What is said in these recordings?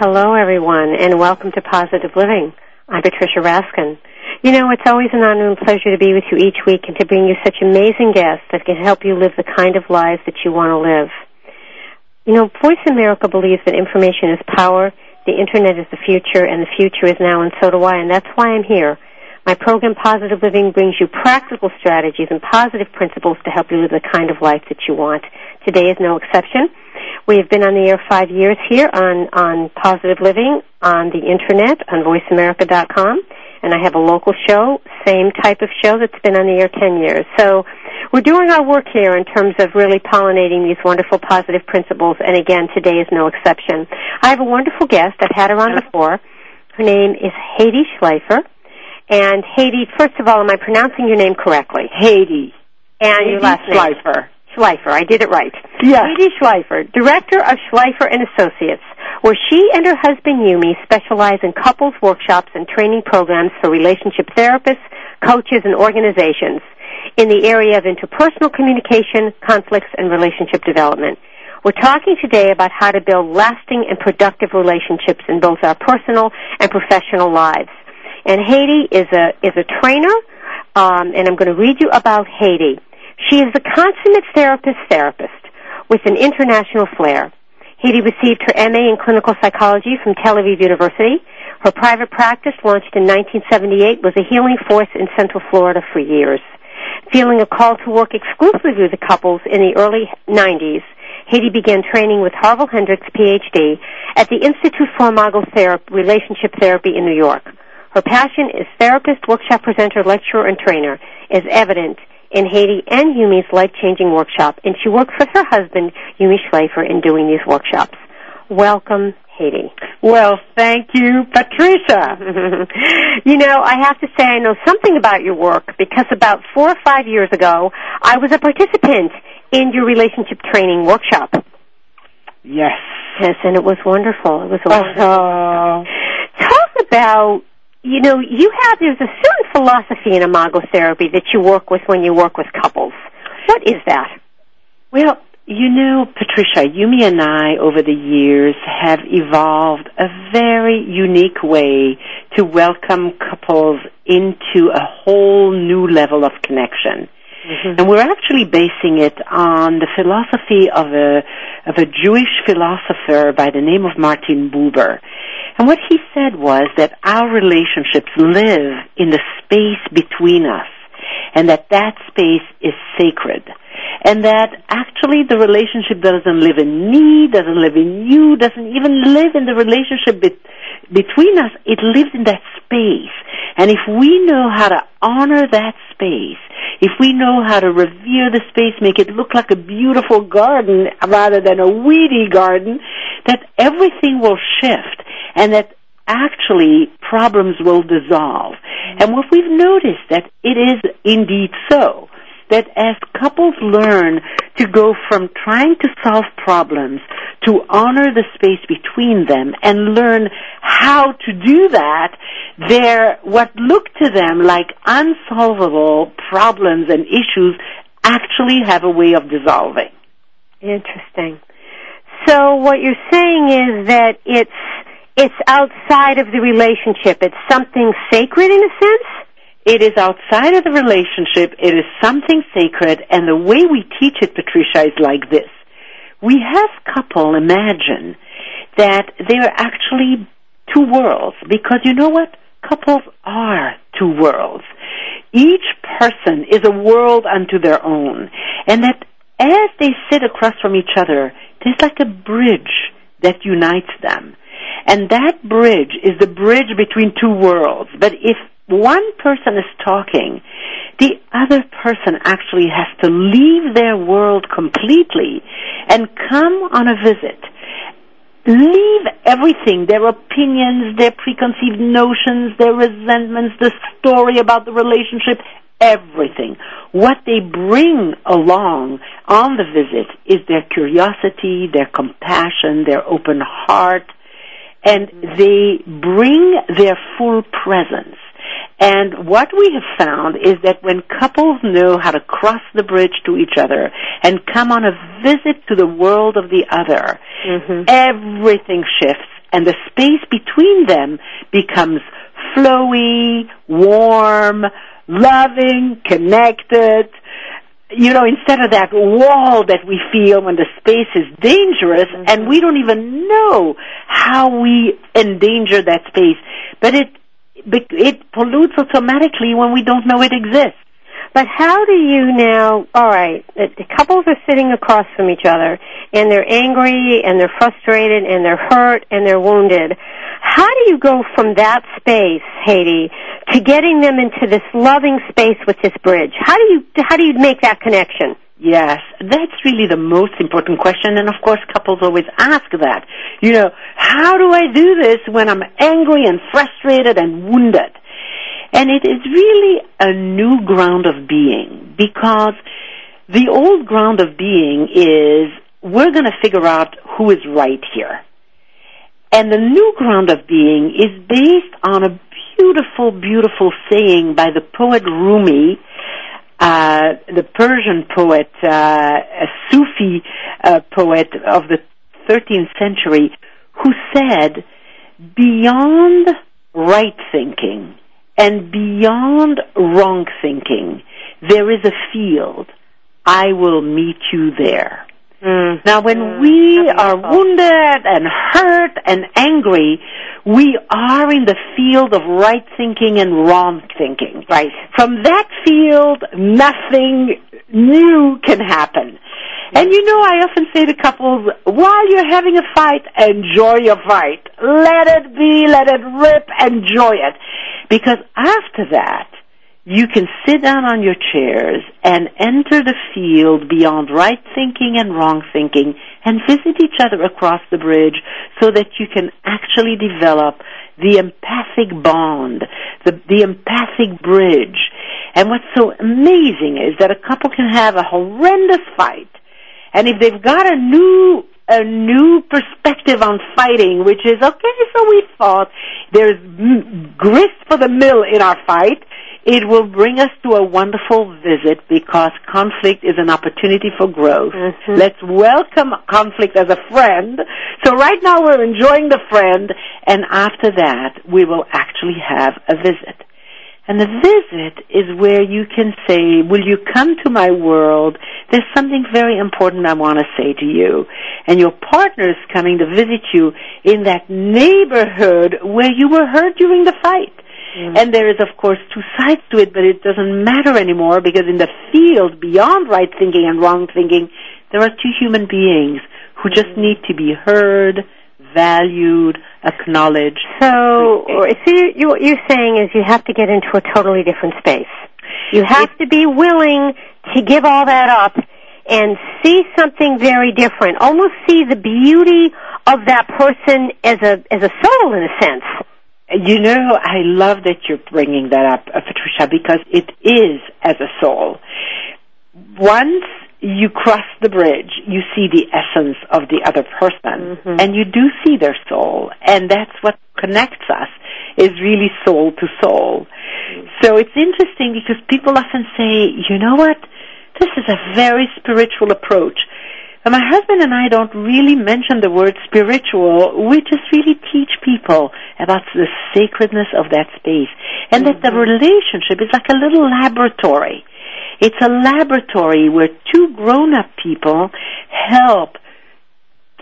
Hello everyone, and welcome to Positive Living. I'm Patricia Raskin. You know, it's always an honor and pleasure to be with you each week and to bring you such amazing guests that can help you live the kind of lives that you want to live. You know, Voice America believes that information is power, the internet is the future, and the future is now, and so do I, and that's why I'm here. My program, Positive Living, brings you practical strategies and positive principles to help you live the kind of life that you want. Today is no exception. We have been on the air five years here on, on Positive Living on the internet on voiceamerica.com. And I have a local show, same type of show that's been on the air 10 years. So we're doing our work here in terms of really pollinating these wonderful positive principles. And again, today is no exception. I have a wonderful guest. I've had her on before. Her name is Hedy Schleifer. And Hedy, first of all, am I pronouncing your name correctly? Hedy. And your last name? Schleifer. Schleifer. I did it right. Yes. Hedy Schleifer, director of Schleifer and Associates, where she and her husband Yumi specialize in couples workshops and training programs for relationship therapists, coaches, and organizations in the area of interpersonal communication, conflicts, and relationship development. We're talking today about how to build lasting and productive relationships in both our personal and professional lives. And Hedy is a is a trainer, um, and I'm going to read you about Hedy. She is a consummate therapist therapist with an international flair. Hedy received her MA in clinical psychology from Tel Aviv University. Her private practice, launched in 1978, was a healing force in Central Florida for years. Feeling a call to work exclusively with couples in the early 90s, Hedy began training with Harville Hendrix, PhD, at the Institute for Imago Therapy, Relationship Therapy in New York. Her passion as therapist, workshop presenter, lecturer, and trainer, is evident in Hedy and Yumi's life-changing workshop, and she works with her husband, Yumi Schleifer, in doing these workshops. Welcome, Hedy. Well, thank you, Patricia. you know, I have to say I know something about your work because about four or five years ago, I was a participant in your relationship training workshop. Yes. Yes, and it was wonderful. It was wonderful. Uh, Talk about you know, you have there's a certain philosophy in imago therapy that you work with when you work with couples. What is that? well, you know, Patricia, Yumi and I over the years have evolved a very unique way to welcome couples into a whole new level of connection. And we're actually basing it on the philosophy of a of a Jewish philosopher by the name of Martin Buber. And what he said was that our relationships live in the space between us and that that space is sacred. And that actually the relationship doesn't live in me, doesn't live in you, doesn't even live in the relationship bet- between us. It lives in that space. And if we know how to honor that space, if we know how to revere the space, make it look like a beautiful garden rather than a weedy garden, that everything will shift and that actually problems will dissolve. And what we've noticed that it is indeed so that as couples learn to go from trying to solve problems to honor the space between them and learn how to do that, their what look to them like unsolvable problems and issues actually have a way of dissolving. Interesting. So what you're saying is that it's it's outside of the relationship. It's something sacred in a sense. It is outside of the relationship. It is something sacred, and the way we teach it, Patricia, is like this. We have couple imagine that they're actually two worlds, because you know what? Couples are two worlds. Each person is a world unto their own, and that as they sit across from each other, there's like a bridge that unites them. And that bridge is the bridge between two worlds. But if one person is talking, the other person actually has to leave their world completely and come on a visit leave everything, their opinions, their preconceived notions, their resentments, the story about the relationship, everything. What they bring along on the visit is their curiosity, their compassion, their open heart, and they bring their full presence. And what we have found is that when couples know how to cross the bridge to each other and come on a visit to the world of the other, mm-hmm. everything shifts and the space between them becomes flowy, warm, loving, connected. You know, instead of that wall that we feel when the space is dangerous mm-hmm. and we don't even know how we endanger that space. But it it pollutes automatically when we don't know it exists. But how do you now, alright, the couples are sitting across from each other and they're angry and they're frustrated and they're hurt and they're wounded. How do you go from that space, Hedy, to getting them into this loving space with this bridge? How do you, how do you make that connection? Yes, that's really the most important question, and of course couples always ask that. You know, how do I do this when I'm angry and frustrated and wounded? And it is really a new ground of being, because the old ground of being is we're gonna figure out who is right here. And the new ground of being is based on a beautiful, beautiful saying by the poet Rumi, the Persian poet, uh, a Sufi uh, poet of the 13th century, who said, beyond right thinking and beyond wrong thinking, there is a field. I will meet you there. Mm. Now, when mm. we are wounded and hurt and angry, we are in the field of right thinking and wrong thinking. Right. From that field, nothing new can happen. And you know, I often say to couples, while you're having a fight, enjoy your fight. Let it be, let it rip, enjoy it. Because after that, you can sit down on your chairs and enter the field beyond right thinking and wrong thinking and visit each other across the bridge so that you can actually develop the empathic bond, the, the empathic bridge. And what's so amazing is that a couple can have a horrendous fight and if they've got a new a new perspective on fighting, which is okay. So we fought. There's grist for the mill in our fight, it will bring us to a wonderful visit because conflict is an opportunity for growth. Mm-hmm. Let's welcome conflict as a friend. So right now we're enjoying the friend and after that we will actually have a visit. And the visit is where you can say, will you come to my world? There's something very important I want to say to you. And your partner is coming to visit you in that neighborhood where you were hurt during the fight. Mm-hmm. And there is, of course, two sides to it, but it doesn't matter anymore because in the field beyond right thinking and wrong thinking, there are two human beings who just mm-hmm. need to be heard, valued, acknowledged. So, so you, what you're saying is you have to get into a totally different space. You have to be willing to give all that up and see something very different. Almost see the beauty of that person as a as a soul in a sense. You know, I love that you're bringing that up, uh, Patricia, because it is as a soul. Once you cross the bridge, you see the essence of the other person, mm-hmm. and you do see their soul, and that's what connects us, is really soul to soul. Mm-hmm. So it's interesting because people often say, you know what, this is a very spiritual approach. And my husband and I don't really mention the word spiritual. We just really teach people about the sacredness of that space. And mm-hmm. that the mm-hmm. relationship is like a little laboratory. It's a laboratory where two grown-up people help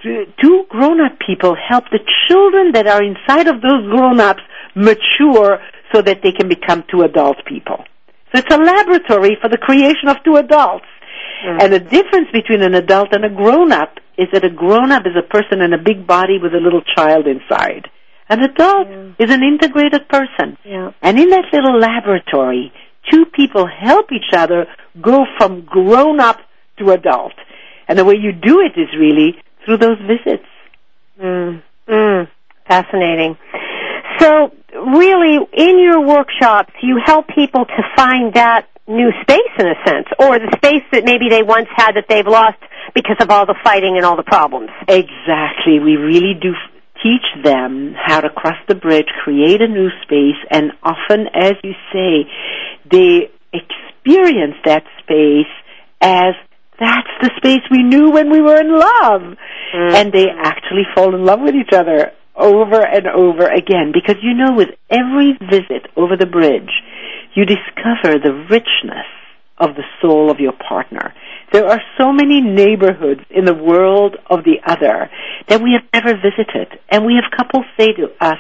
two grown-up people help the children that are inside of those grown-ups mature so that they can become two adult people. So it's a laboratory for the creation of two adults. Mm. And the difference between an adult and a grown up is that a grown up is a person in a big body with a little child inside. An adult yeah. is an integrated person. Yeah. And in that little laboratory, two people help each other go from grown up to adult. And the way you do it is really through those visits. Mm, mm, fascinating. So, really, in your workshops, you help people to find that new space in a sense, or the space that maybe they once had that they've lost because of all the fighting and all the problems. Exactly. We really do teach them how to cross the bridge, create a new space, and often, as you say, they experience that space as that's the space we knew when we were in love. Mm-hmm. And they actually fall in love with each other over and over again because you know with every visit over the bridge, you discover the richness of the soul of your partner. There are so many neighborhoods in the world of the other that we have never visited. And we have couples say to us,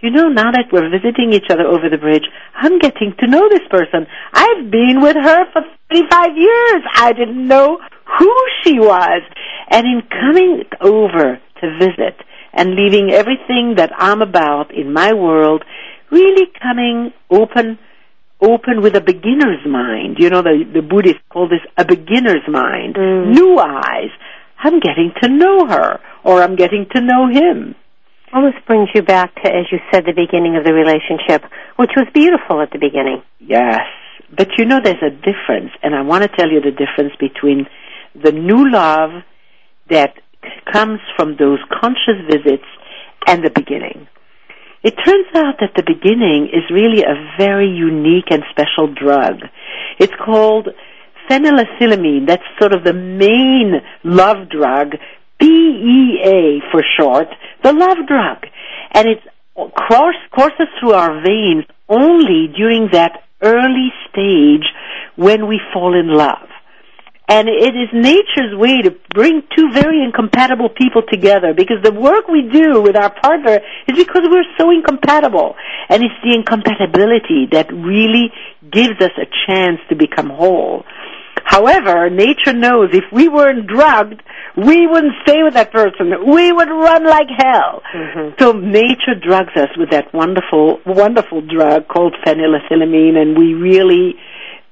you know, now that we're visiting each other over the bridge, I'm getting to know this person. I've been with her for 35 years. I didn't know who she was. And in coming over to visit and leaving everything that I'm about in my world, really coming open, open with a beginner's mind. You know, the, the Buddhists call this a beginner's mind. Mm. New eyes. I'm getting to know her, or I'm getting to know him. Almost brings you back to, as you said, the beginning of the relationship, which was beautiful at the beginning. Yes. But you know there's a difference, and I want to tell you the difference between the new love that comes from those conscious visits and the beginning. It turns out that the beginning is really a very unique and special drug. It's called phenylethylamine. That's sort of the main love drug, PEA for short, the love drug. And it courses through our veins only during that early stage when we fall in love. And it is nature's way to bring two very incompatible people together because the work we do with our partner is because we're so incompatible. And it's the incompatibility that really gives us a chance to become whole. However, nature knows if we weren't drugged, we wouldn't stay with that person. We would run like hell. Mm-hmm. So nature drugs us with that wonderful, wonderful drug called phenylethylamine and we really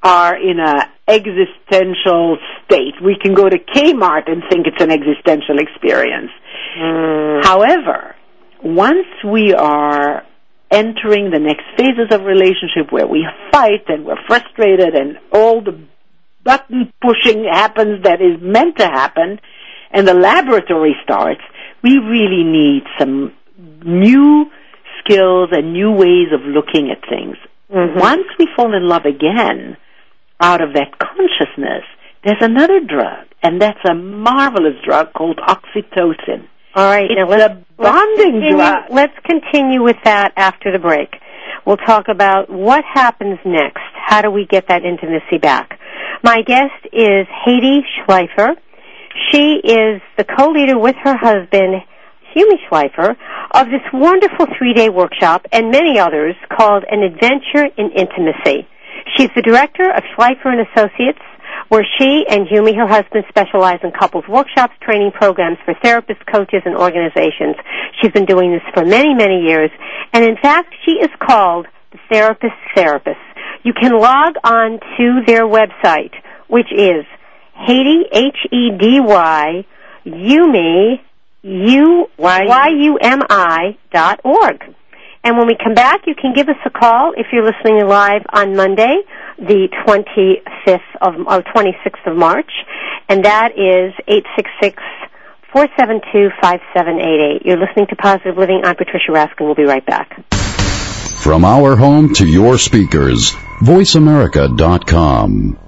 are in a existential state. We can go to Kmart and think it's an existential experience. Mm. However, once we are entering the next phases of relationship where we fight and we're frustrated and all the button pushing happens that is meant to happen and the laboratory starts, we really need some new skills and new ways of looking at things. Mm-hmm. Once we fall in love again, out of that consciousness, there's another drug, and that's a marvelous drug called oxytocin. All right, it's now let's, a bonding let's drug. Let's continue with that after the break. We'll talk about what happens next. How do we get that intimacy back? My guest is Hedy Schleifer. She is the co-leader with her husband, Yumi Schleifer, of this wonderful three-day workshop and many others called An Adventure in Intimacy. She's the director of Schleifer and Associates, where she and Yumi, her husband, specialize in couples workshops, training programs for therapists, coaches, and organizations. She's been doing this for many, many years, and in fact, she is called the Therapist Therapist. You can log on to their website, which is Hedy, H-E-D-Y, Yumi, U-Y-U-M-I dot org. And when we come back, you can give us a call if you're listening live on Monday, the 25th of, or 26th of March, and that is 866 472 5788. You're listening to Positive Living. I'm Patricia Raskin. We'll be right back. From our home to your speakers, voiceamerica.com.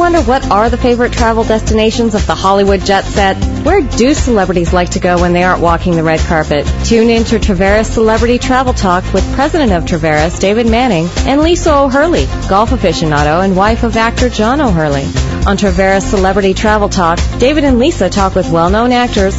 Wonder what are the favorite travel destinations of the Hollywood jet set? Where do celebrities like to go when they aren't walking the red carpet? Tune in to Traveras Celebrity Travel Talk with President of Traveras, David Manning, and Lisa O'Hurley, golf aficionado and wife of actor John O'Hurley. On Traveras Celebrity Travel Talk, David and Lisa talk with well-known actors,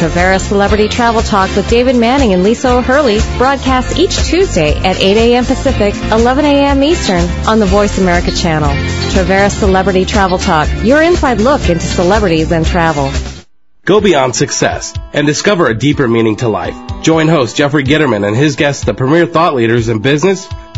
Traveras Celebrity Travel Talk with David Manning and Lisa O'Hurley broadcasts each Tuesday at 8 a.m. Pacific, 11 a.m. Eastern on the Voice America channel. Traveras Celebrity Travel Talk, your inside look into celebrities and travel. Go beyond success and discover a deeper meaning to life. Join host Jeffrey Gitterman and his guests, the premier thought leaders in business,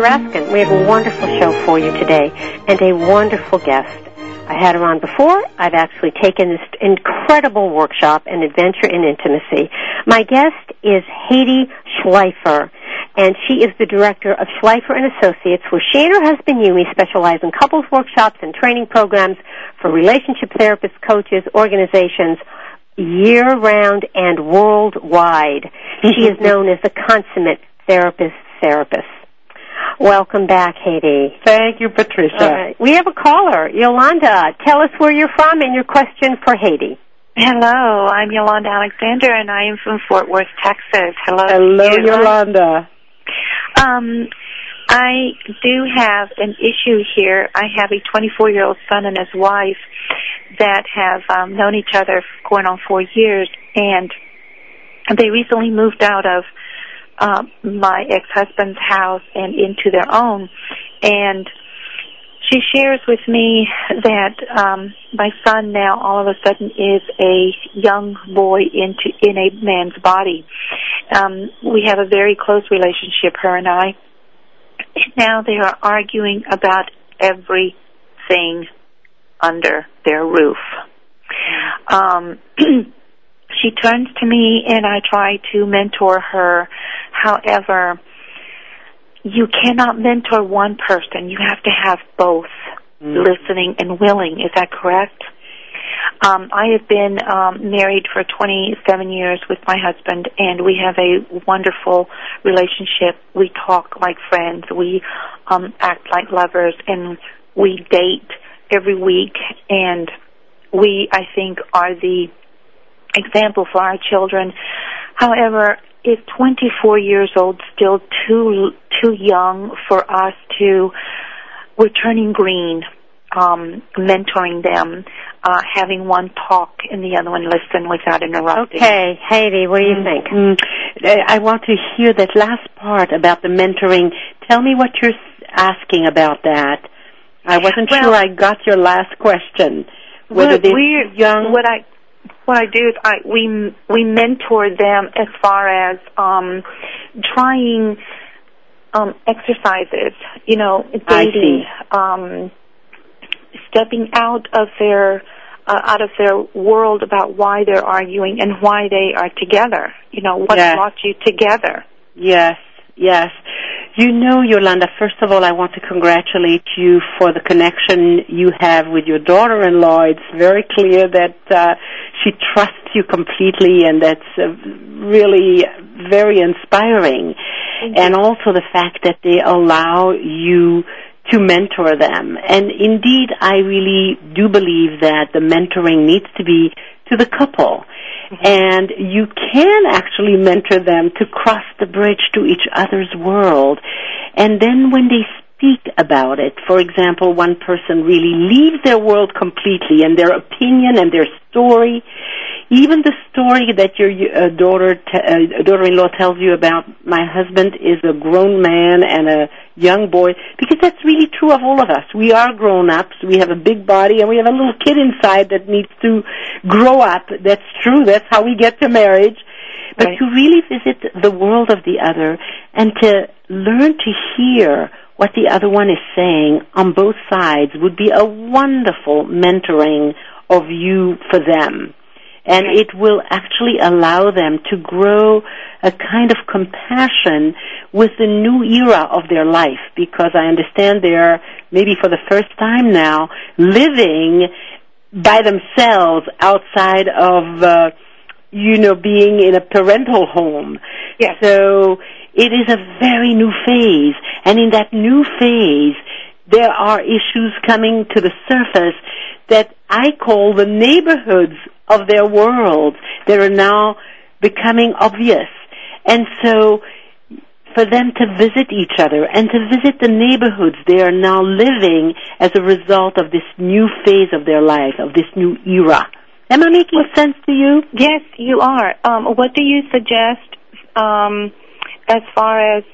Raskin. We have a wonderful show for you today and a wonderful guest. I had her on before. I've actually taken this incredible workshop, An Adventure in Intimacy. My guest is Hedy Schleifer, and she is the director of Schleifer and Associates, where she and her husband Yumi specialize in couples workshops and training programs for relationship therapists, coaches, organizations, year-round and worldwide. She is known as the consummate therapist therapist. Welcome back, Hedy. Thank you, Patricia. All right. We have a caller, Yolanda. Tell us where you're from and your question for Hedy. Hello, I'm Yolanda Alexander, and I am from Fort Worth, Texas. Hello, Hello, to you. Yolanda. Um, I do have an issue here. I have a 24 year old son and his wife that have um, known each other for going on four years, and they recently moved out of uh, my ex husband's house and into their own, and she shares with me that um, my son now all of a sudden is a young boy into in a man's body. Um, we have a very close relationship, her and I. And now they are arguing about everything under their roof. Um, she turns to me and I try to mentor her. However, you cannot mentor one person. You have to have both Mm. listening and willing. Is that correct? Um, I have been um, married for 27 years with my husband, and we have a wonderful relationship. We talk like friends. We um, act like lovers, and we date every week. And we, I think, are the example for our children. However, is 24 years old still too too young for us to? We're turning green, um, mentoring them, uh, having one talk and the other one listen without interrupting. Okay, Hedy, what do you think? Mm, I want to hear that last part about the mentoring. Tell me what you're asking about that. I wasn't Well- sure I got your last question. Whether these young what I what I do is I we we mentor them as far as um trying um exercises, you know, dating, um stepping out of their uh, out of their world about why they're arguing and why they are together. You know, what Yes. brought you together. Yes, yes. You know, Yolanda, first of all, I want to congratulate you for the connection you have with your daughter-in-law. It's very clear that uh, she trusts you completely, and that's uh, really very inspiring. And also the fact that they allow you to mentor them. And indeed, I really do believe that the mentoring needs to be to the couple. Mm-hmm. And you can actually mentor them to cross the bridge to each other's world. And then when they speak about it, for example, one person really leaves their world completely and their opinion and their story, even the story that your uh, daughter, t- uh, daughter-in-law tells you about my husband is a grown man and a young boy, because that's really true of all of us. We are grown-ups. We have a big body and we have a little kid inside that needs to grow up. That's true. That's how we get to marriage. But Right. to really visit the world of the other and to learn to hear what the other one is saying on both sides would be a wonderful mentoring of you for them. And it will actually allow them to grow a kind of compassion with the new era of their life because I understand they are maybe for the first time now living by themselves outside of uh, you know being in a parental home. Yes. So it is a very new phase and in that new phase there are issues coming to the surface that I call the neighborhoods of their world that are now becoming obvious. And so for them to visit each other and to visit the neighborhoods they are now living as a result of this new phase of their life, of this new era. Am I making sense to you? Yes, you are. Um, what do you suggest um, as far as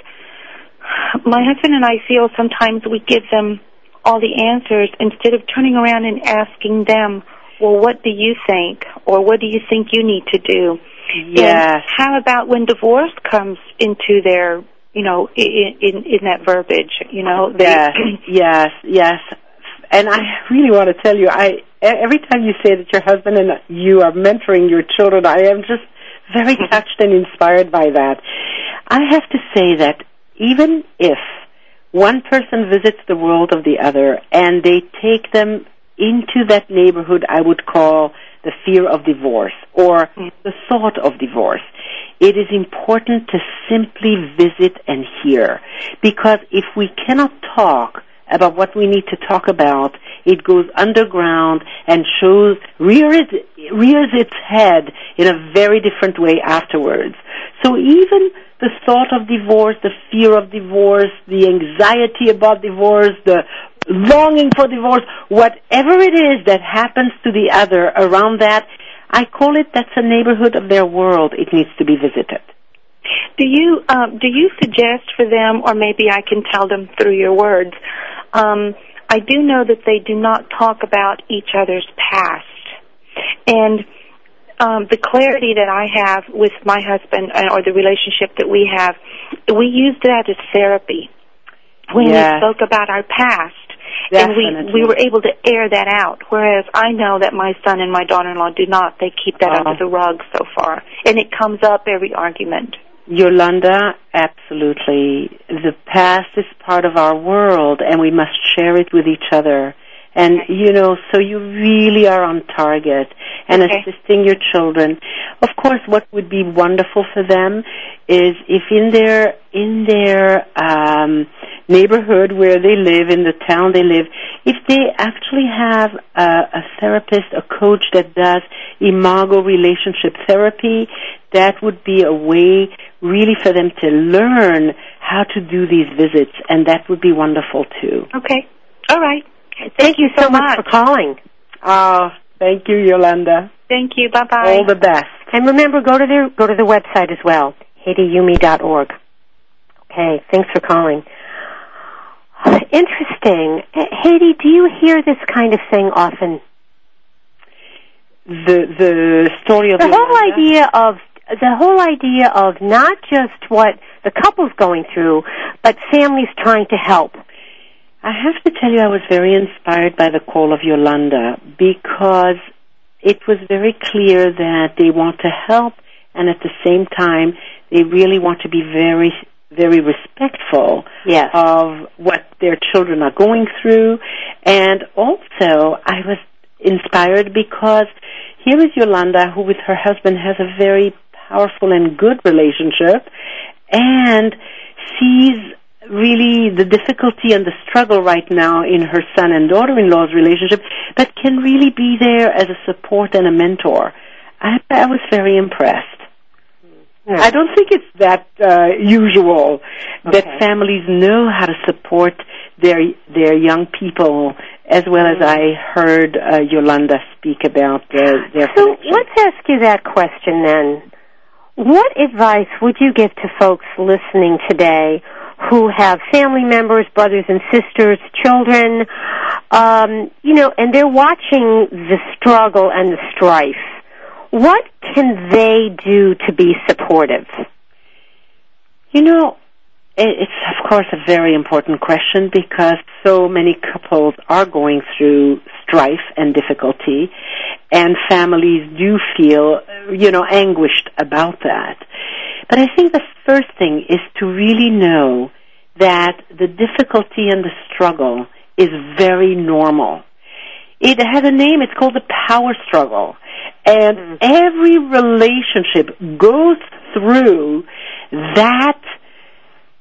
my husband and I feel sometimes we give them all the answers instead of turning around and asking them, well, what do you think? Or what do you think you need to do? Yes. And how about when divorce comes into their, you know, in, in, in that verbiage, you know? they- Yes, yes, yes. And I really want to tell you, I every time you say that your husband and you are mentoring your children, I am just very mm-hmm. touched and inspired by that. I have to say that even if one person visits the world of the other and they take them into that neighborhood I would call the fear of divorce or mm. the thought of divorce. It is important to simply visit and hear because if we cannot talk about what we need to talk about, it goes underground and shows rears, rears its head in a very different way afterwards. So even the thought of divorce, the fear of divorce, the anxiety about divorce, the longing for divorce, whatever it is that happens to the other around that, I call it that's a neighborhood of their world. It needs to be visited. Do you um, do you suggest for them, or maybe I can tell them through your words? Um, I do know that they do not talk about each other's past, and um, the clarity that I have with my husband uh, or the relationship that we have, we used that as therapy when Yes. we spoke about our past. Definitely. And we we were able to air that out. Whereas I know that my son and my daughter-in-law do not. They keep that Oh. under uh-huh. the rug so far, and it comes up every argument. Yolanda, absolutely. The past is part of our world and we must share it with each other. And you know, so you really are on target and Okay. assisting your children. Of course, what would be wonderful for them is if in their in their um, neighborhood where they live, in the town they live, if they actually have a, a therapist, a coach that does imago relationship therapy, that would be a way really for them to learn how to do these visits, and that would be wonderful too. Okay. All right. Thank, you so, so much much. for calling. Oh, thank you, Yolanda. Thank you. Bye bye. All the best. And remember, go to their go to the website as well, HedyYumi.org. Okay, thanks for calling. Interesting. Hedy, do you hear this kind of thing often? The the story of The whole Yolanda? idea of the whole idea of not just what the couple's going through, but families trying to help. I have to tell you, I was very inspired by the call of Yolanda because it was very clear that they want to help, and at the same time, they really want to be very very respectful Yes. of what their children are going through. And also, I was inspired because here is Yolanda, who with her husband has a very powerful and good relationship, and sees really the difficulty and the struggle right now in her son and daughter-in-law's relationship, but can really be there as a support and a mentor. I, I was very impressed. I don't think it's that uh, usual that families know how to support their their young people, as well as I heard uh, Yolanda speak about uh, their. So connection. let's ask you that question then. What advice would you give to folks listening today who have family members, brothers and sisters, children, um, you know, and they're watching the struggle and the strife? What can they do to be supportive? You know, it's of course a very important question because so many couples are going through strife and difficulty, and families do feel, you know, anguished about that. But I think the first thing is to really know that the difficulty and the struggle is very normal. It has a name, it's called the power struggle. And mm. every relationship goes through that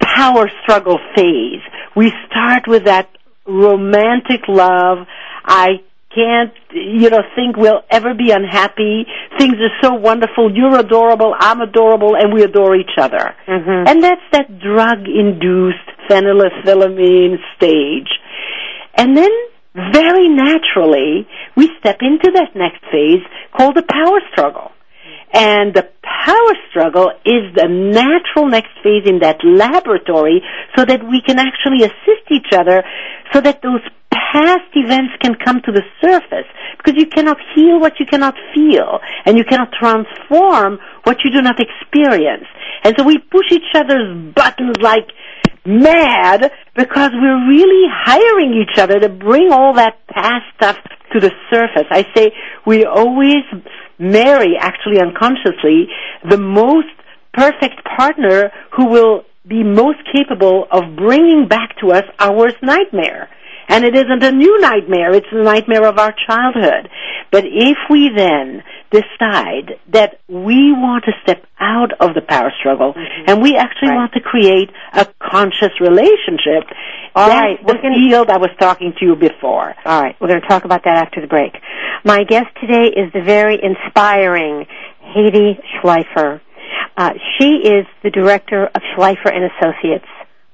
power struggle phase. We start with that romantic love. I can't, you know, think we'll ever be unhappy. Things are so wonderful. You're adorable. I'm adorable, and we adore each other. Mm-hmm. And that's that drug-induced phenylethylamine stage. And then, very naturally, we step into that next phase called the power struggle. And the power struggle is the natural next phase in that laboratory so that we can actually assist each other so that those past events can come to the surface. Because you cannot heal what you cannot feel, and you cannot transform what you do not experience. And so we push each other's buttons like mad because we're really hiring each other to bring all that past stuff to the surface. I say we always marry, actually unconsciously, the most perfect partner who will be most capable of bringing back to us our worst nightmare. And it isn't a new nightmare, it's the nightmare of our childhood. But if we then decide that we want to step out of the power struggle and we actually Right. want to create a conscious relationship, All right, the we're gonna- field I was talking to you before. All right, we're going to talk about that after the break. My guest today is the very inspiring Hedy Schleifer. Uh, she is the director of Schleifer and Associates,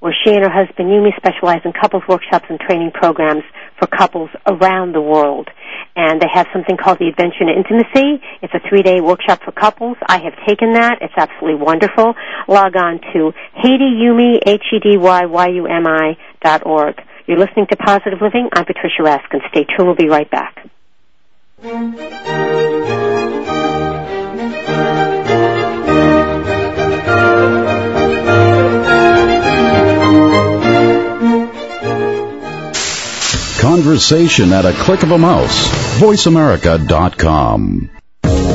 where she and her husband Yumi specialize in couples workshops and training programs for couples around the world. And they have something called the Adventure in Intimacy. It's a three-day workshop for couples. I have taken that. It's absolutely wonderful. Log on to HedyYumi, H-E-D-Y-Y-U-M-I dot org. You're listening to Positive Living. I'm Patricia Raskin. Stay tuned. We'll be right back. Conversation at a click of a mouse. VoiceAmerica.com.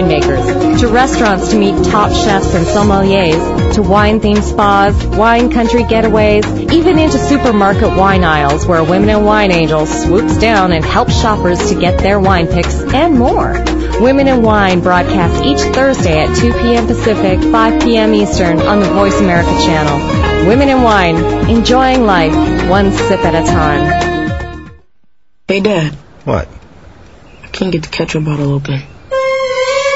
winemakers, to restaurants to meet top chefs and sommeliers, to wine-themed spas, wine country getaways, even into supermarket wine aisles where Women in Wine Angel swoops down and helps shoppers to get their wine picks and more. Women in Wine broadcasts each Thursday at 2 p.m. Pacific, 5 p.m. Eastern on the Voice America channel. Women in Wine, enjoying life one sip at a time. Hey, Dad. What? I can't get the ketchup bottle open.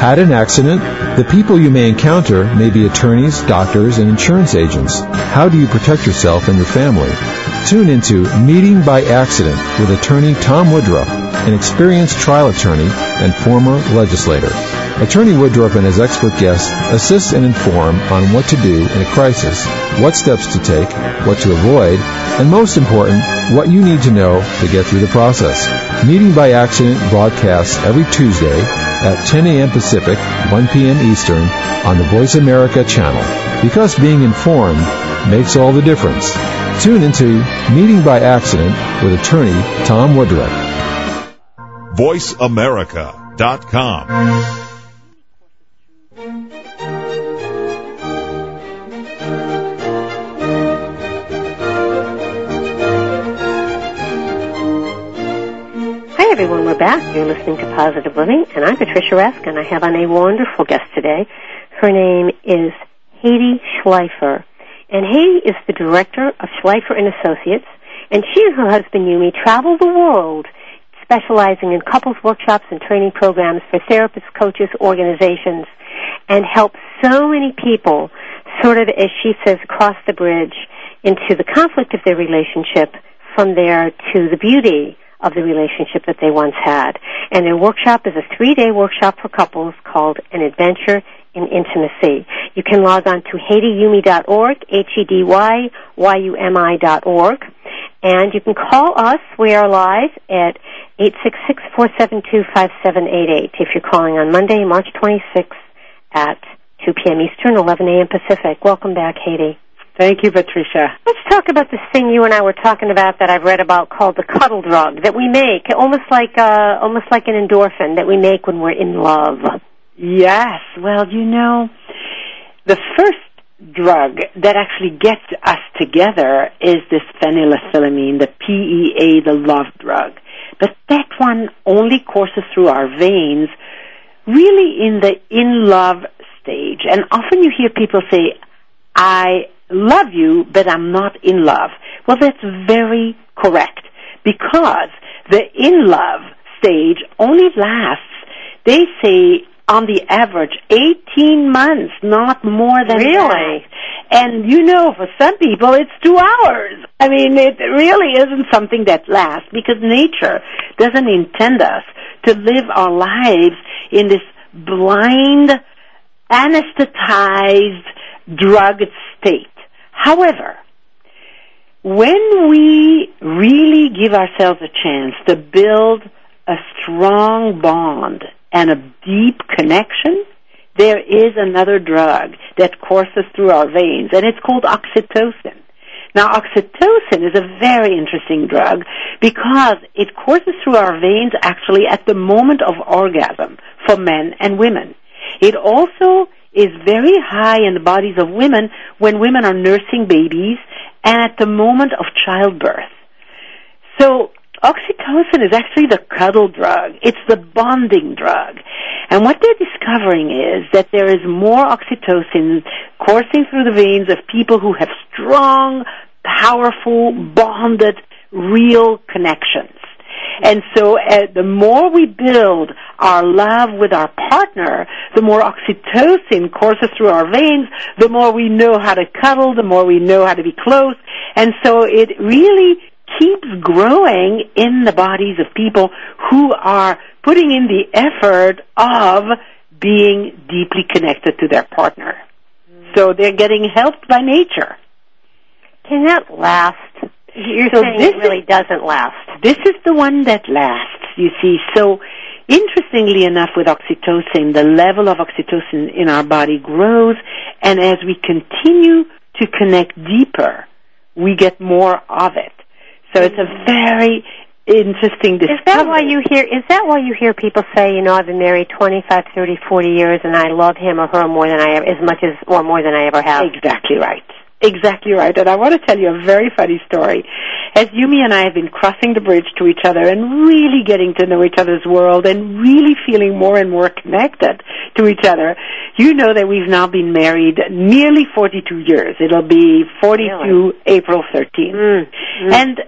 Had an accident? The people you may encounter may be attorneys, doctors, and insurance agents. How do you protect yourself and your family? Tune into Meeting by Accident with attorney Tom Woodruff, an experienced trial attorney and former legislator. Attorney Woodruff and his expert guests assist and inform on what to do in a crisis, what steps to take, what to avoid, and most important, what you need to know to get through the process. Meeting by Accident broadcasts every Tuesday at 10 a.m. Pacific, 1 p.m. Eastern on the Voice America channel. Because being informed makes all the difference. Tune into Meeting by Accident with attorney Tom Woodruff. VoiceAmerica.com. everyone, we're back. You're listening to Positive Living, and I'm Patricia Rask, and I have on a wonderful guest today. Her name is Hedy Schleifer, and Hedy is the director of Schleifer and Associates, and she and her husband Yumi travel the world specializing in couples workshops and training programs for therapists, coaches, organizations, and help so many people sort of, as she says, cross the bridge into the conflict of their relationship from there to the beauty of the relationship that they once had. And their workshop is a three-day workshop for couples called An Adventure in Intimacy. You can log on to HedyYumi.org, H-E-D-Y-Y-U-M-I dot org. And you can call us. We are live at 866-472-5788 if you're calling on Monday, March 26th at 2 p.m. Eastern, 11 a.m. Pacific. Welcome back, Hedy. Thank you, Patricia. Let's talk about this thing you and I were talking about that I've read about called the cuddle drug that we make, almost like uh, almost like an endorphin that we make when we're in love. Yes. Well, you know, the first drug that actually gets us together is this phenylethylamine, the PEA, the love drug. But that one only courses through our veins really in the in love stage. And often you hear people say, I love you, but I'm not in love. Well, that's very correct because the in love stage only lasts, they say, on the average, 18 months, not more than Really? that. And you know, for some people, it's two hours. I mean, it really isn't something that lasts because nature doesn't intend us to live our lives in this blind, anesthetized, drugged state. However, when we really give ourselves a chance to build a strong bond and a deep connection, there is another drug that courses through our veins, and it's called oxytocin. Now, oxytocin is a very interesting drug because it courses through our veins actually at the moment of orgasm for men and women. It also is very high in the bodies of women when women are nursing babies and at the moment of childbirth. So oxytocin is actually the cuddle drug. It's the bonding drug. And what they're discovering is that there is more oxytocin coursing through the veins of people who have strong, powerful, bonded, real connections. And so uh, the more we build our love with our partner, the more oxytocin courses through our veins, the more we know how to cuddle, the more we know how to be close. And so it really keeps growing in the bodies of people who are putting in the effort of being deeply connected to their partner. So they're getting helped by nature. Can that last? You're So saying this it really doesn't last. This is the one that lasts, you see. So, interestingly enough, with oxytocin, the level of oxytocin in our body grows, and as we continue to connect deeper, we get more of it. So it's a very interesting discovery. Is that why you hear? Is that why you hear people say, you know, I've been married 25, 30, 40 years, and I love him or her more than I ever, as much as or more than I ever have? Exactly right. Exactly right. And I want to tell you a very funny story. As Yumi and I have been crossing the bridge to each other and really getting to know each other's world and really feeling more and more connected to each other, you know that we've now been married nearly 42 years. It'll be 42 Really? April 13th. Mm, mm. And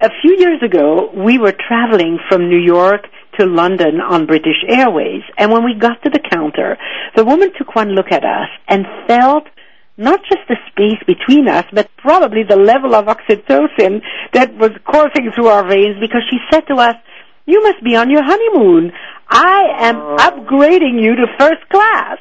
a few years ago, we were traveling from New York to London on British Airways, and when we got to the counter, the woman took one look at us and felt not just the space between us, but probably the level of oxytocin that was coursing through our veins because she said to us, you must be on your honeymoon. I am Oh. upgrading you to first class.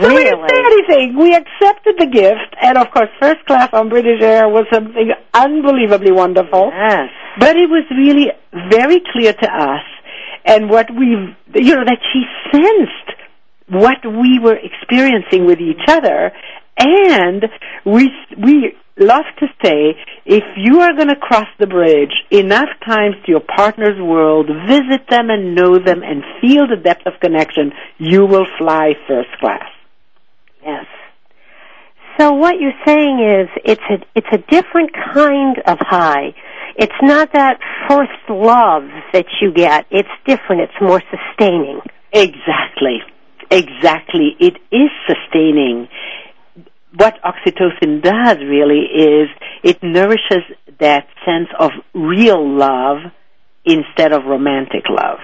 So we didn't say anything. We accepted the gift, and of course, first class on British Air was something unbelievably wonderful. Yes. But it was really very clear to us, and what we, you know, that she sensed what we were experiencing with each other, and we we love to say, if you are going to cross the bridge enough times to your partner's world, visit them and know them and feel the depth of connection, you will fly first class. Yes. So what you're saying is it's a it's a different kind of high. It's not that first love that you get. It's different. It's more sustaining. Exactly. Exactly. It is sustaining. What oxytocin does really is it nourishes that sense of real love instead of romantic love.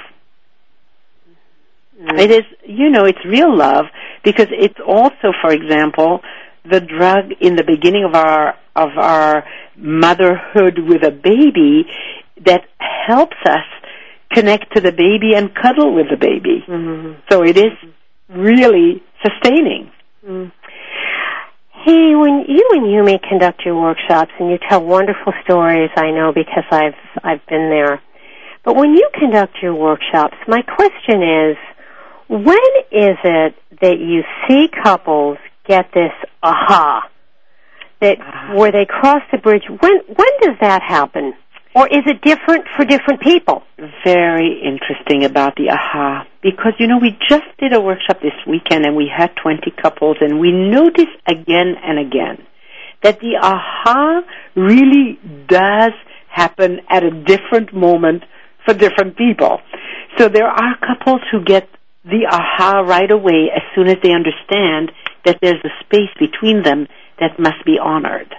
Mm-hmm. It is, you know, it's real love because it's also, for example, the drug in the beginning of our of our motherhood with a baby that helps us connect to the baby and cuddle with the baby. Mm-hmm. So it is really sustaining. Mm-hmm. Hey, when you and Yumi conduct your workshops and you tell wonderful stories, I know because I've I've been there. But when you conduct your workshops, my question is, when is it that you see couples get this aha that ah. where they cross the bridge? When when does that happen? Or is it different for different people? Very interesting about the aha because you know we just did a workshop this weekend and we had 20 couples and we noticed again and again that the aha really does happen at a different moment for different people. So there are couples who get the aha right away as soon as they understand that there's a space between them that must be honored.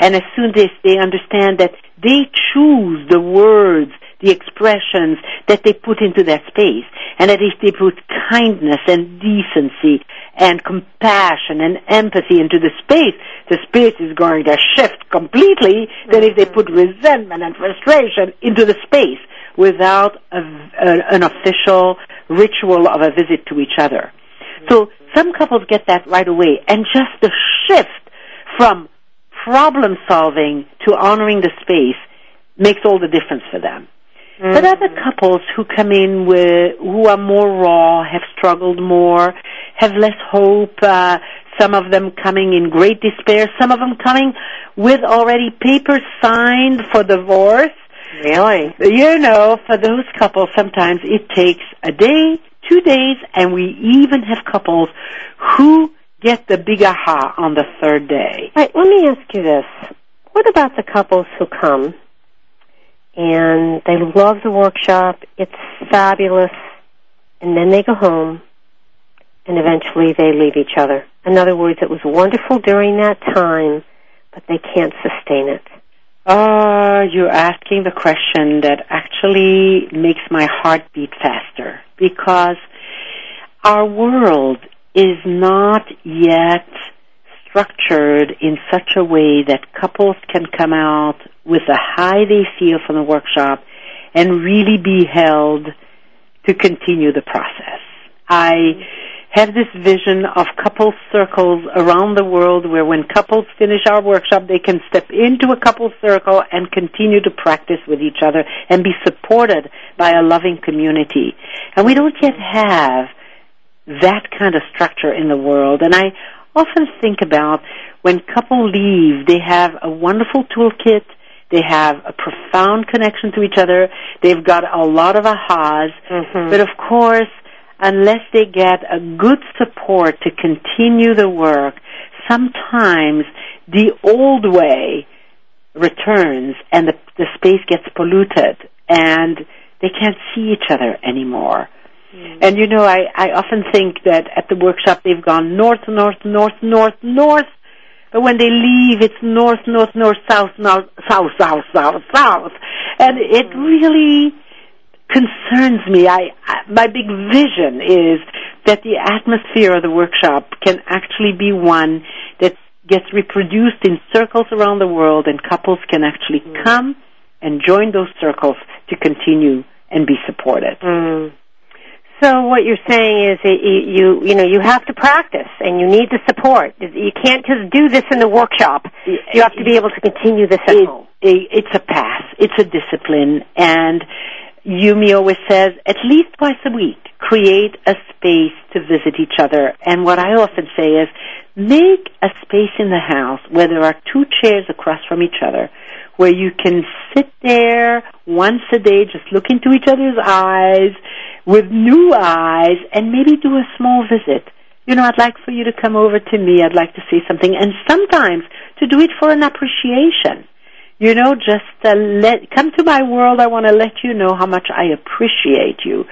And as soon as they understand that they choose the words, the expressions that they put into that space, and that if they put kindness and decency and compassion and empathy into the space, the space is going to shift completely than if they put mm-hmm. resentment and frustration into the space without a, a, an official ritual of a visit to each other. So mm-hmm. some couples get that right away, and just the shift from problem solving to honoring the space makes all the difference for them. But other couples who come in with who are more raw, have struggled more, have less hope. Uh, some of them coming in great despair. Some of them coming with already papers signed for divorce. Really? You know, for those couples, sometimes it takes a day, two days, and we even have couples who get the big aha on the third day. Right, let me ask you this. What about the couples who come and they love the workshop, it's fabulous, and then they go home and eventually they leave each other? In other words, it was wonderful during that time, but they can't sustain it. Uh, you're asking the question that actually makes my heart beat faster because our world is not yet structured in such a way that couples can come out with the high they feel from the workshop and really be held to continue the process. I have this vision of couple circles around the world where when couples finish our workshop, they can step into a couple circle and continue to practice with each other and be supported by a loving community. And we don't yet have that kind of structure in the world. And I often think about when couples leave, they have a wonderful toolkit. They have a profound connection to each other. They've got a lot of ahas. Mm-hmm. But of course, unless they get a good support to continue the work, sometimes the old way returns and the, the space gets polluted and they can't see each other anymore. And you know, I, I often think that at the workshop they've gone north, north, north, north, north, but when they leave it's north, north, north, south, north, south, south, south, south. and it really concerns me. I, I my big vision is that the atmosphere of the workshop can actually be one that gets reproduced in circles around the world, and couples can actually Mm. come and join those circles to continue and be supported. Mm. So what you're saying is you you know you have to practice and you need the support. You can't just do this in the workshop. You have to be able to continue this at It- home. it- it's a path. It's a discipline. And Yumi always says, at least twice a week, create a space to visit each other. And what I often say is, make a space in the house where there are two chairs across from each other, where you can sit there once a day, just look into each other's eyes with new eyes, and maybe do a small visit. You know, I'd like for you to come over to me. I'd like to say something. And sometimes to do it for an appreciation. You know, just uh, let come to my world. I want to let you know how much I appreciate you,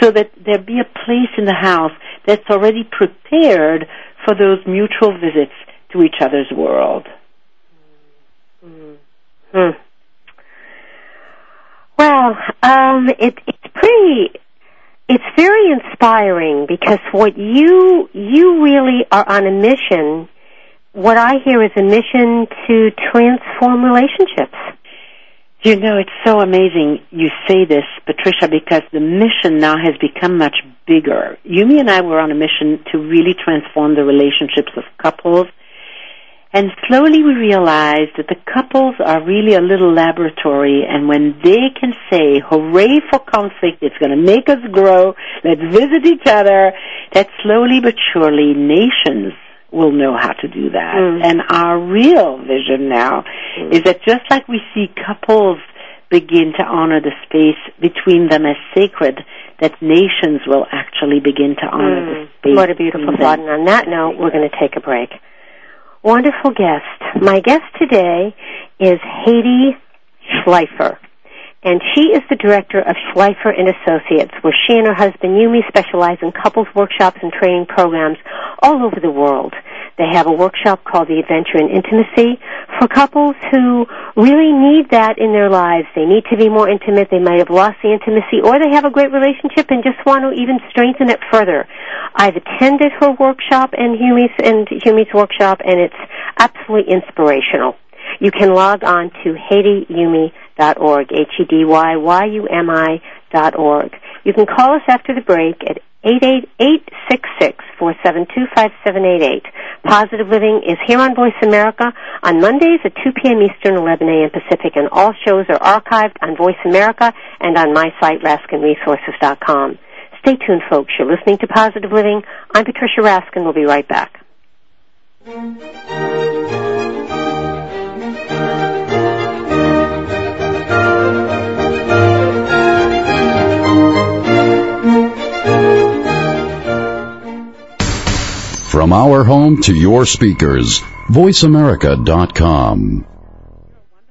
so that there be a place in the house that's already prepared for those mutual visits to each other's world. Hmm. Well, um, it, it's pretty. It's very inspiring because what you you really are on a mission. What I hear is a mission to transform relationships. You know, it's so amazing you say this, Patricia, because the mission now has become much bigger. Yumi and I were on a mission to really transform the relationships of couples. And slowly we realize that the couples are really a little laboratory and when they can say, hooray for conflict, it's going to make us grow, let's visit each other, that slowly but surely nations will know how to do that. Mm. And our real vision now is that just like we see couples begin to honor the space between them as sacred, that nations will actually begin to honor the space. Mm. What a beautiful thought. And on that note, we're going to take a break. Wonderful guest. My guest today is Hedy Schleifer. And she is the director of Schleifer and Associates, where she and her husband Yumi specialize in couples workshops and training programs all over the world. They have a workshop called The Adventure in Intimacy for couples who really need that in their lives. They need to be more intimate. They might have lost the intimacy or they have a great relationship and just want to even strengthen it further. I've attended her workshop and Yumi's and Yumi's workshop and it's absolutely inspirational. You can log on to HedyYumi.org, H-E-D-Y-Y-U-M-I org. You can call us after the break at 888-664-725-788. Positive Living is here on Voice America on Mondays at 2 p.m. Eastern, 11 a.m. Pacific, and all shows are archived on Voice America and on my site, RaskinResources.com. Stay tuned, folks. You're listening to Positive Living. I'm Patricia Raskin. We'll be right back. From our home to your speakers, voiceamerica.com.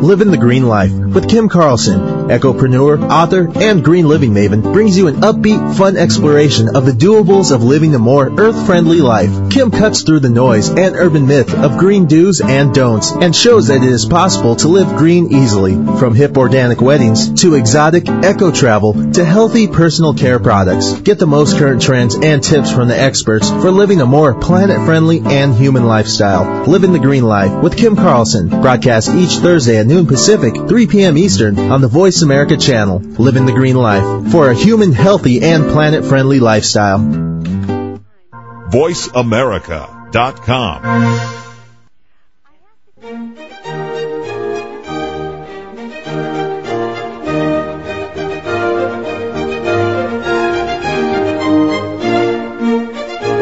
Living the Green Life with Kim Carlson, ecopreneur, author, and green living maven, brings you an upbeat, fun exploration of the doables of living a more earth-friendly life. Kim cuts through the noise and urban myth of green do's and don'ts and shows that it is possible to live green easily. From hip organic weddings to exotic eco travel to healthy personal care products. Get the most current trends and tips from the experts for living a more planet-friendly and human lifestyle. Living the Green Life with Kim Carlson. Broadcast each Thursday at noon Pacific, 3 p.m. Eastern on the Voice America channel. Living the Green Life for a human, healthy, and planet-friendly lifestyle. VoiceAmerica.com.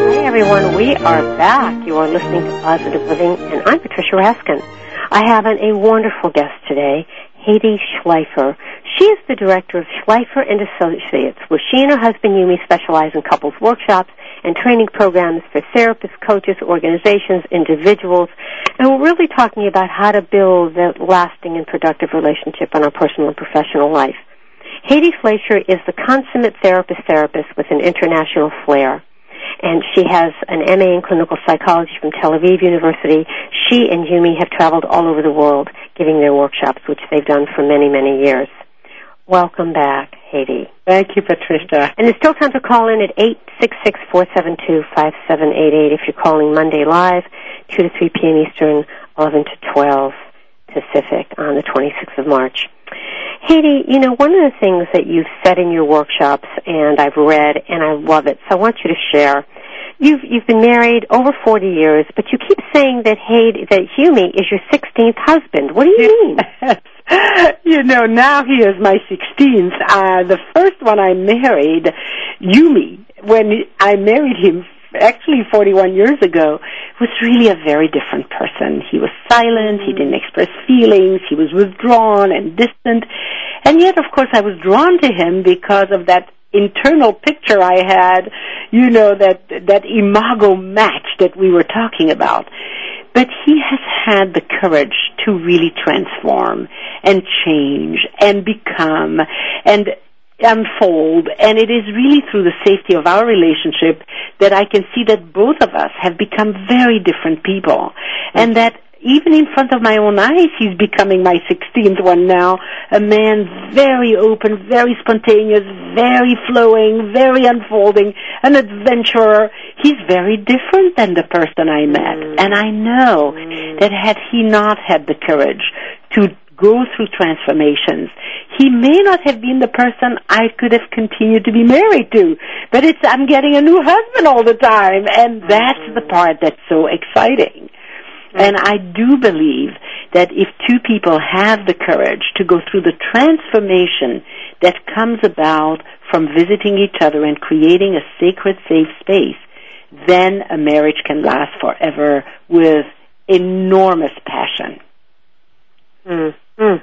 Hi everyone, we are back. You are listening to Positive Living, and I'm Patricia Raskin. I have an, a wonderful guest today, Hedy Schleifer. She is the director of Schleifer and Associates, where she and her husband Yumi specialize in couples workshops and training programs for therapists, coaches, organizations, individuals, and we're really talking about how to build a lasting and productive relationship in our personal and professional life. Hedy Schleifer is the consummate therapist therapist with an international flair. And she has an MA in clinical psychology from Tel Aviv University. She and Yumi have traveled all over the world giving their workshops, which they've done for many, many years. Welcome back, Hedy. Thank you, Patricia. And there's still time to call in at 866-472-5788 if you're calling Monday live, 2 to 3 p.m. Eastern, 11 to 12 Pacific on the 26th of March. Hedy, you know, one of the things that you've said in your workshops, and I've read, and I love it, so I want you to share. You've you've been married over 40 years, but you keep saying that Hedy, that Yumi is your 16th husband. What do you mean? you know, now he is my 16th. Uh, the first one I married, Yumi, when I married him actually 41 years ago, was really a very different person. He was silent, he didn't express feelings, he was withdrawn and distant. And yet, of course, I was drawn to him because of that internal picture I had, you know, that, that imago match that we were talking about. But he has had the courage to really transform and change and become and unfold and it is really through the safety of our relationship that I can see that both of us have become very different people and that even in front of my own eyes he's becoming my 16th one now a man very open very spontaneous very flowing very unfolding an adventurer. He's very different than the person I met and I know that had he not had the courage to go through transformations. He may not have been the person I could have continued to be married to, but it's I'm getting a new husband all the time, and that's the part that's so exciting. And I do believe that if two people have the courage to go through the transformation that comes about from visiting each other and creating a sacred, safe space, then a marriage can last forever with enormous passion. Mm. Mm.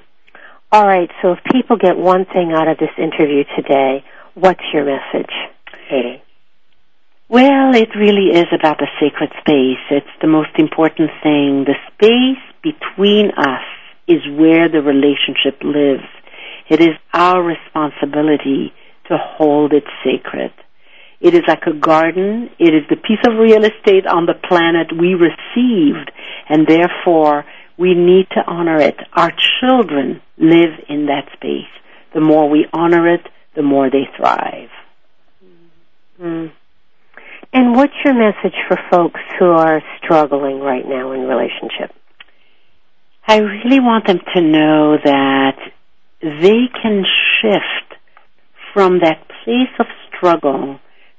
All right, so if people get one thing out of this interview today, what's your message, Hedy? Well, it really is about the sacred space. It's the most important thing. The space between us is where the relationship lives. It is our responsibility to hold it sacred. It is like a garden. It is the piece of real estate on the planet we received, and therefore we need to honor it. Our children live in that space. The more we honor it, the more they thrive. Mm. And what's your message for folks who are struggling right now in relationship? I really want them to know that they can shift from that place of struggle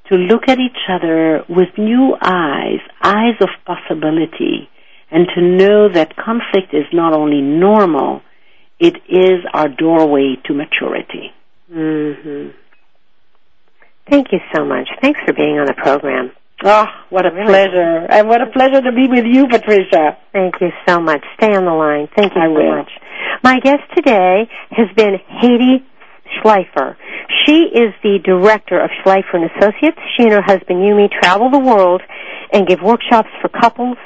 to look at each other with new eyes, eyes of possibility, and to know that conflict is not only normal, it is our doorway to maturity. Mm-hmm. Thank you so much. Thanks for being on the program. Oh, what a really? pleasure. And what a pleasure to be with you, Patricia. Thank you so much. Stay on the line. Thank you I so will. much. My guest today has been Hedy Schleifer. She is the director of Schleifer and Associates. She and her husband Yumi travel the world and give workshops for couples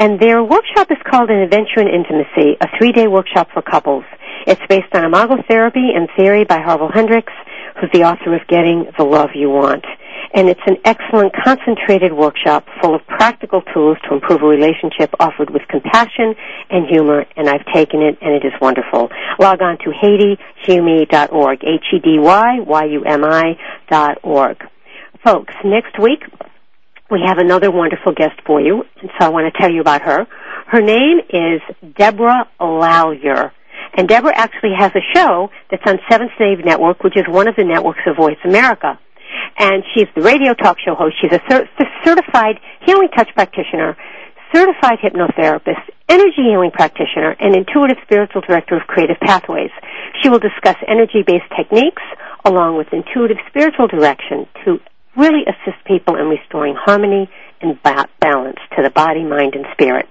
And their workshop is called An Adventure in Intimacy, a three-day workshop for couples. It's based on imago therapy and theory by Harville Hendrix, who's the author of Getting the Love You Want. And it's an excellent concentrated workshop full of practical tools to improve a relationship offered with compassion and humor, and I've taken it and it is wonderful. Log on to HedyYumi.org, H-E-D-Y-Y-U-M-I dot org. Folks, next week we have another wonderful guest for you, and so I want to tell you about her. Her name is Deborah Lallier. And Deborah actually has a show that's on Seventh Wave Network, which is one of the networks of Voice America. And she's the radio talk show host. She's a cer- certified healing touch practitioner, certified hypnotherapist, energy healing practitioner, and intuitive spiritual director of Creative Pathways. She will discuss energy-based techniques along with intuitive spiritual direction to really assist people in restoring harmony and balance to the body, mind, and spirit.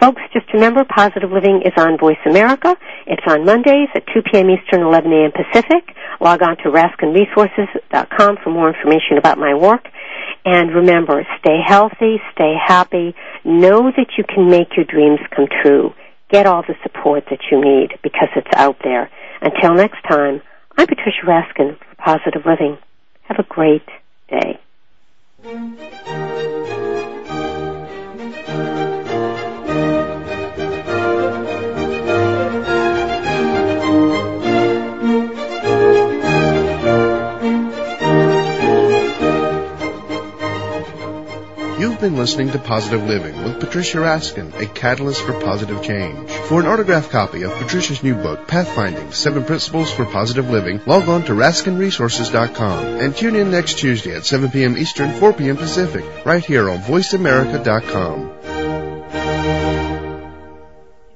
Folks, just remember Positive Living is on Voice America. It's on Mondays at 2 p.m. Eastern, 11 a.m. Pacific. Log on to raskinresources.com for more information about my work. And remember, stay healthy, stay happy. Know that you can make your dreams come true. Get all the support that you need because it's out there. Until next time, I'm Patricia Raskin for Positive Living. Have a great day. Been listening to Positive Living with Patricia Raskin, a catalyst for positive change. For an autographed copy of Patricia's new book, Pathfinding, Seven Principles for Positive Living, log on to RaskinResources.com and tune in next Tuesday at 7 p.m. Eastern, 4 p.m. Pacific, right here on VoiceAmerica.com.